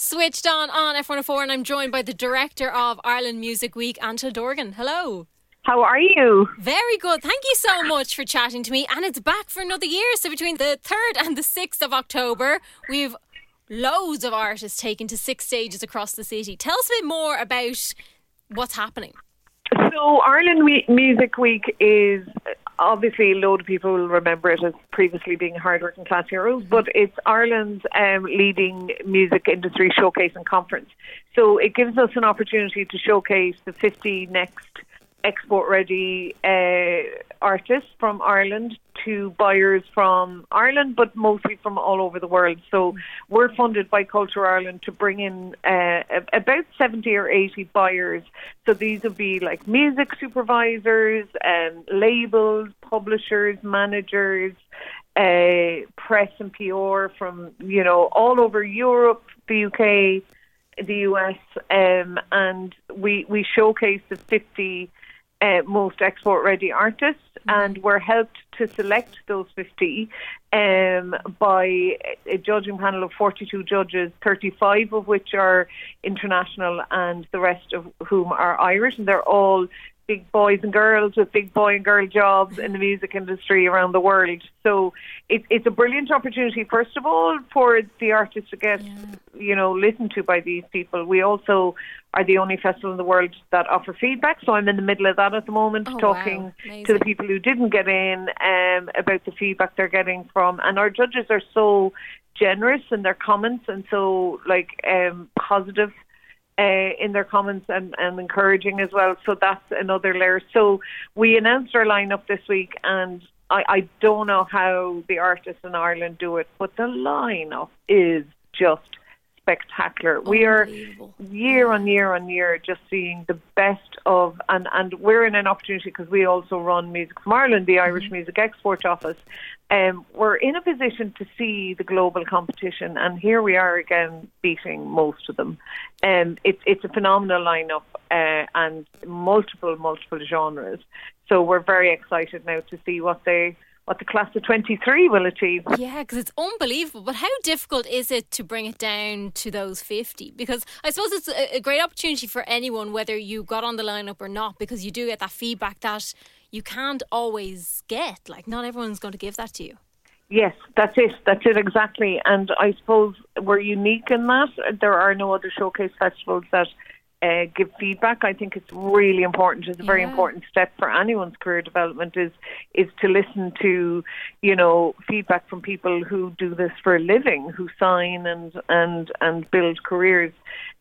Switched on on F104, and I'm joined by the director of Ireland Music Week, Angela Dorgan. Hello. How are you? Very good. Thank you so much for chatting to me. And it's back for another year. So between the 3rd and the 6th of October, we've loads of artists taken to six stages across the city. Tell us a bit more about what's happening. So Ireland Music Week is obviously a load of people will remember it as previously being hardworking class heroes, but it's Ireland's um, leading music industry showcase and conference. So it gives us an opportunity to showcase the 50 next export ready uh, artists from Ireland to buyers from Ireland, but mostly from all over the world. So we're funded by Culture Ireland to bring in uh, about 70 or 80 buyers. So these would be like music supervisors, um, labels, publishers, managers, uh, press and PR from, you know, all over Europe, the UK, the US, um, and we, we showcase the 50 uh, most export ready artists, mm-hmm. and we're helped to select those 50 um, by a judging panel of 42 judges, 35 of which are international, and the rest of whom are Irish, and they're all big boys and girls with big boy and girl jobs in the music industry around the world. So it, it's a brilliant opportunity, first of all, for the artists to get, yeah. you know, listened to by these people. We also are the only festival in the world that offer feedback. So I'm in the middle of that at the moment, oh, talking wow. to the people who didn't get in um, about the feedback they're getting from. And our judges are so generous in their comments and so like um, positive uh, in their comments and, and encouraging as well. So that's another layer. So we announced our lineup this week, and I, I don't know how the artists in Ireland do it, but the lineup is just spectacular. We are year on year on year just seeing the best of, and, and we're in an opportunity because we also run Music from Ireland, the Irish mm-hmm. Music Export Office. Um, we're in a position to see the global competition, and here we are again beating most of them. Um, it's it's a phenomenal lineup uh, and multiple multiple genres. So we're very excited now to see what they what the class of 23 will achieve. Yeah, because it's unbelievable. But how difficult is it to bring it down to those 50? Because I suppose it's a, great opportunity for anyone, whether you got on the lineup or not, because you do get that feedback that you can't always get. Like, not everyone's going to give that to you. Yes, that's it. That's it exactly. And I suppose we're unique in that. There are no other showcase festivals that uh, give feedback. I think it's really important. It's a very yeah. important step for anyone's career development is is to listen to, you know, feedback from people who do this for a living, who sign and and and build careers.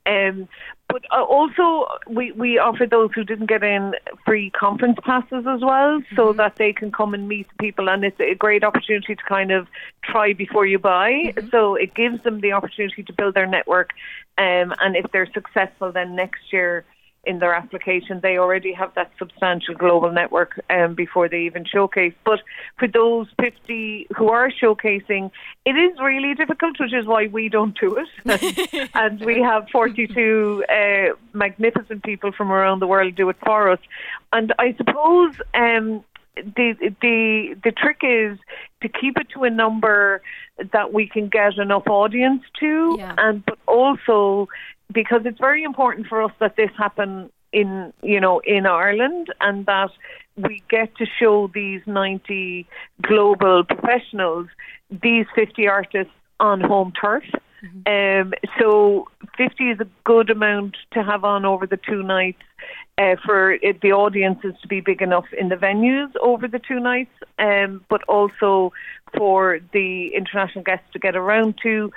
Um, but uh, also, we, we offer those who didn't get in free conference passes as well, so mm-hmm. that they can come and meet people. And it's a great opportunity to kind of try before you buy. Mm-hmm. So it gives them the opportunity to build their network. Um, and if they're successful, then next year in their application. They already have that substantial global network um, before they even showcase. But for those 50 who are showcasing, it is really difficult, which is why we don't do it. and we have 42 uh, magnificent people from around the world do it for us. And I suppose um, the the the trick is to keep it to a number that we can get enough audience to, yeah. and but also because it's very important for us that this happen in you know in Ireland and that we get to show these 90 global professionals these 50 artists on home turf. Mm-hmm. Um, so 50 is a good amount to have on over the two nights uh, for it, the audiences to be big enough in the venues over the two nights, um, but also for the international guests to get around to.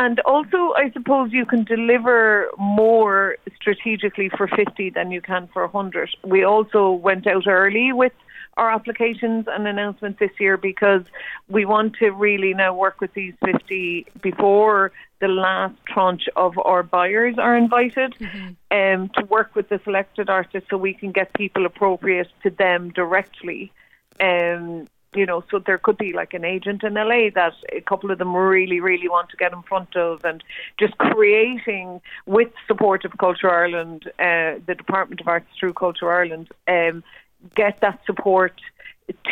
And also, I suppose you can deliver more strategically for 50 than you can for 100. We also went out early with our applications and announcements this year because we want to really now work with these 50 before the last tranche of our buyers are invited mm-hmm. um, to work with the selected artists so we can get people appropriate to them directly. Um, you know, so there could be like an agent in LA that a couple of them really, really want to get in front of, and just creating with support of Culture Ireland, uh, the Department of Arts through Culture Ireland, um, get that support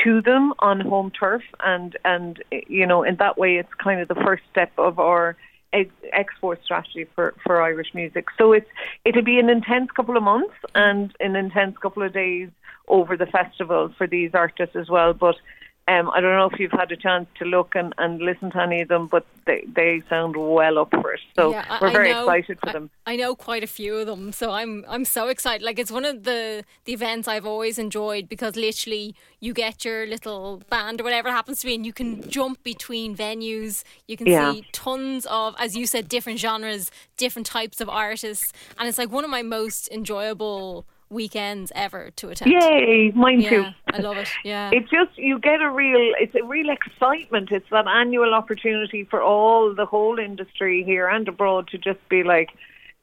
to them on home turf, and and you know, in that way, it's kind of the first step of our export strategy for, for Irish music. So it's it'll be an intense couple of months and an intense couple of days over the festival for these artists as well. But um, I don't know if you've had a chance to look and, and listen to any of them, but they, they sound well up for it. So Yeah, I- we're very know- excited for I- them. I know quite a few of them, so I'm I'm so excited. Like it's one of the the events I've always enjoyed because literally you get your little band or whatever it happens to be, and you can jump between venues. You can Yeah. see tons of, as you said, different genres, different types of artists, and it's like one of my most enjoyable weekends ever to attend. Yay, mine too. Yeah, I love it. Yeah. It just you get a real it's a real excitement. It's that annual opportunity for all the whole industry here and abroad to just be like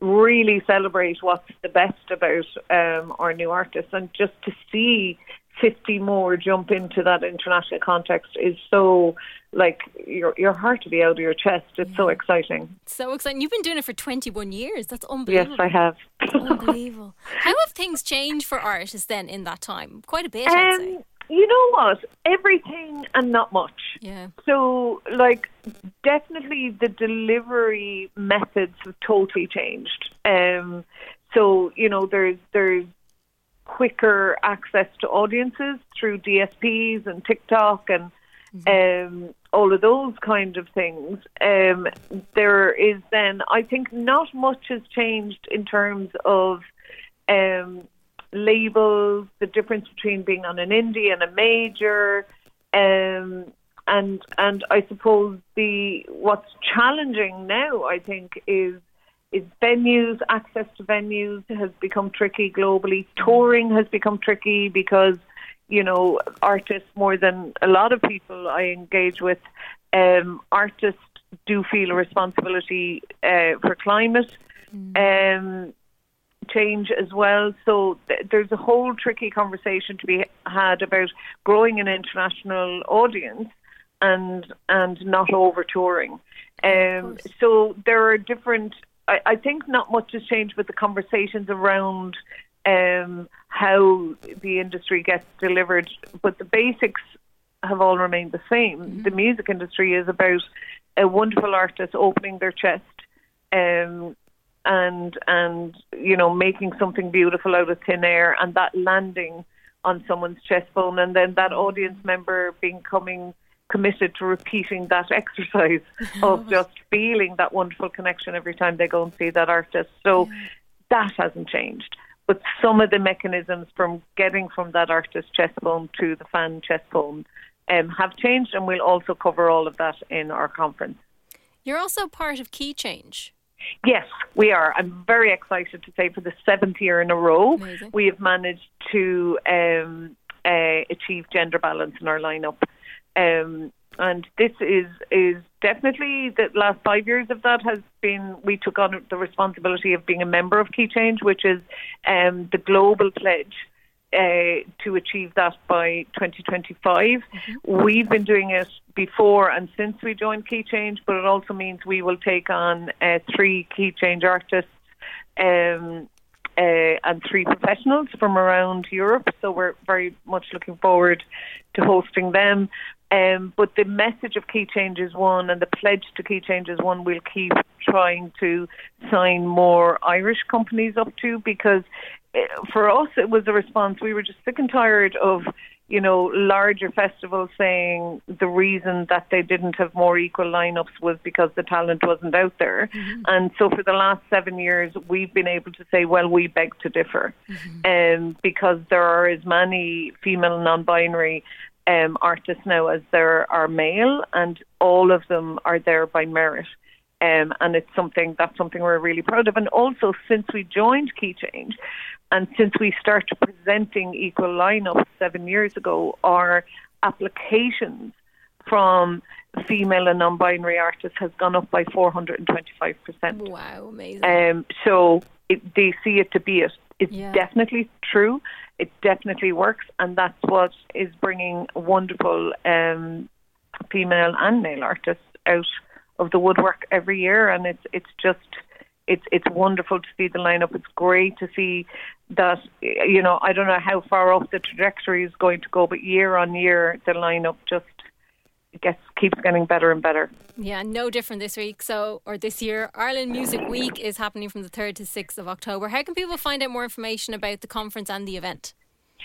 really celebrate what's the best about um, our new artists and just to see 50 more jump into that international context is so like your your heart to be out of your chest. It's so exciting. so exciting. You've been doing it for 21 years. That's unbelievable. Yes. I have. Unbelievable. How have things changed for artists then in that time? Quite a bit, I'd say. Um, you know what? Everything and not much. Yeah. So, like, definitely the delivery methods have totally changed. Um, so, you know, there's there's quicker access to audiences through DSPs and TikTok and um, all of those kind of things. Um, there is then, I think, not much has changed in terms of um, labels, the difference between being on an indie and a major, um, and and I suppose the what's challenging now, I think, is is venues, access to venues has become tricky globally. Touring has become tricky because, you know, artists more than a lot of people I engage with, um, artists do feel a responsibility uh, for climate. Um, change as well. So th- there's a whole tricky conversation to be had about growing an international audience and and not over touring. Um, so there are different. I, I think not much has changed with the conversations around um, how the industry gets delivered, but the basics have all remained the same. The music industry is about a wonderful artist opening their chest. Um, and and you know making something beautiful out of thin air and that landing on someone's chest bone and then that audience member becoming committed to repeating that exercise of just feeling that wonderful connection every time they go and see that artist so that hasn't changed but some of the mechanisms from getting from that artist chest bone to the fan chest bone um, have changed and we'll also cover all of that in our conference You're also part of Key Change. Yes, we are. I'm very excited to say for the seventh year in a row, Amazing. we have managed to um, uh, achieve gender balance in our lineup. Um, and this is is definitely the last five years of that has been we took on the responsibility of being a member of Key Change, which is um, the global pledge uh, to achieve that by 2025. We've been doing it before and since we joined Key Change, but it also means we will take on uh, three Key Change artists um, uh, and three professionals from around Europe. So we're very much looking forward to hosting them. Um, but the message of Key Changes one, and the pledge to Key Changes one we'll keep trying to sign more Irish companies up to because uh, for us it was a response. We were just sick and tired of you know, larger festivals saying the reason that they didn't have more equal lineups was because the talent wasn't out there. And so for the last seven years, we've been able to say, well, we beg to differ. Um, because there are as many female non binary um, artists now as there are male, and all of them are there by merit. Um, and it's something that's something we're really proud of. And also, since we joined Key Change, and since we started presenting equal lineups seven years ago, our applications from female and non-binary artists has gone up by 425 percent. Wow, amazing. Um, so it, they see it to be it. It's Yeah. definitely true. It definitely works, and that's what is bringing wonderful um, female and male artists out of the woodwork every year. And it's it's just it's it's wonderful to see the lineup. It's great to see that you know I don't know how far off the trajectory is going to go, but year on year the lineup just gets keeps getting better and better. Yeah, no different this week. So, or this year, Ireland Music Week is happening from the third to sixth of October. How can people find out more information about the conference and the event?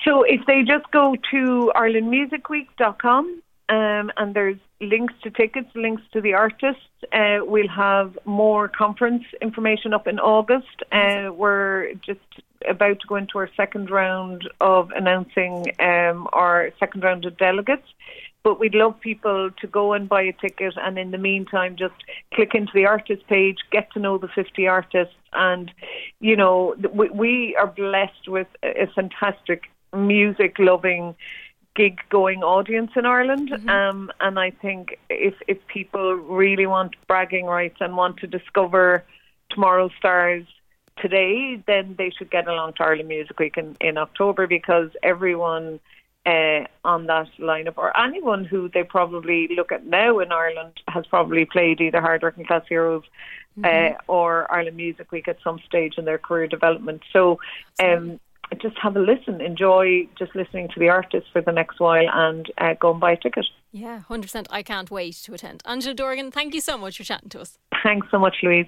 So, if they just go to IrelandMusicWeek.com um, and there's links to tickets, links to the artists. Uh, we'll have more conference information up in August. Uh, we're just about to go into our second round of announcing um, our second round of delegates. But we'd love people to go and buy a ticket, and in the meantime, just click into the artist page, get to know the 50 artists, and you know we, we are blessed with a fantastic music loving gig going audience in Ireland. Mm-hmm. Um, and I think if if people really want bragging rights and want to discover tomorrow's stars today, then they should get along to Ireland Music Week in, in October because everyone uh, on that lineup, or anyone who they probably look at now in Ireland, has probably played either Hard Working Class Heroes mm-hmm. uh, or Ireland Music Week at some stage in their career development. So, um, just have a listen, enjoy just listening to the artist for the next while, and uh, go and buy a ticket. Yeah, hundred percent. I can't wait to attend. Angela Dorgan, thank you so much for chatting to us. Thanks so much, Louise.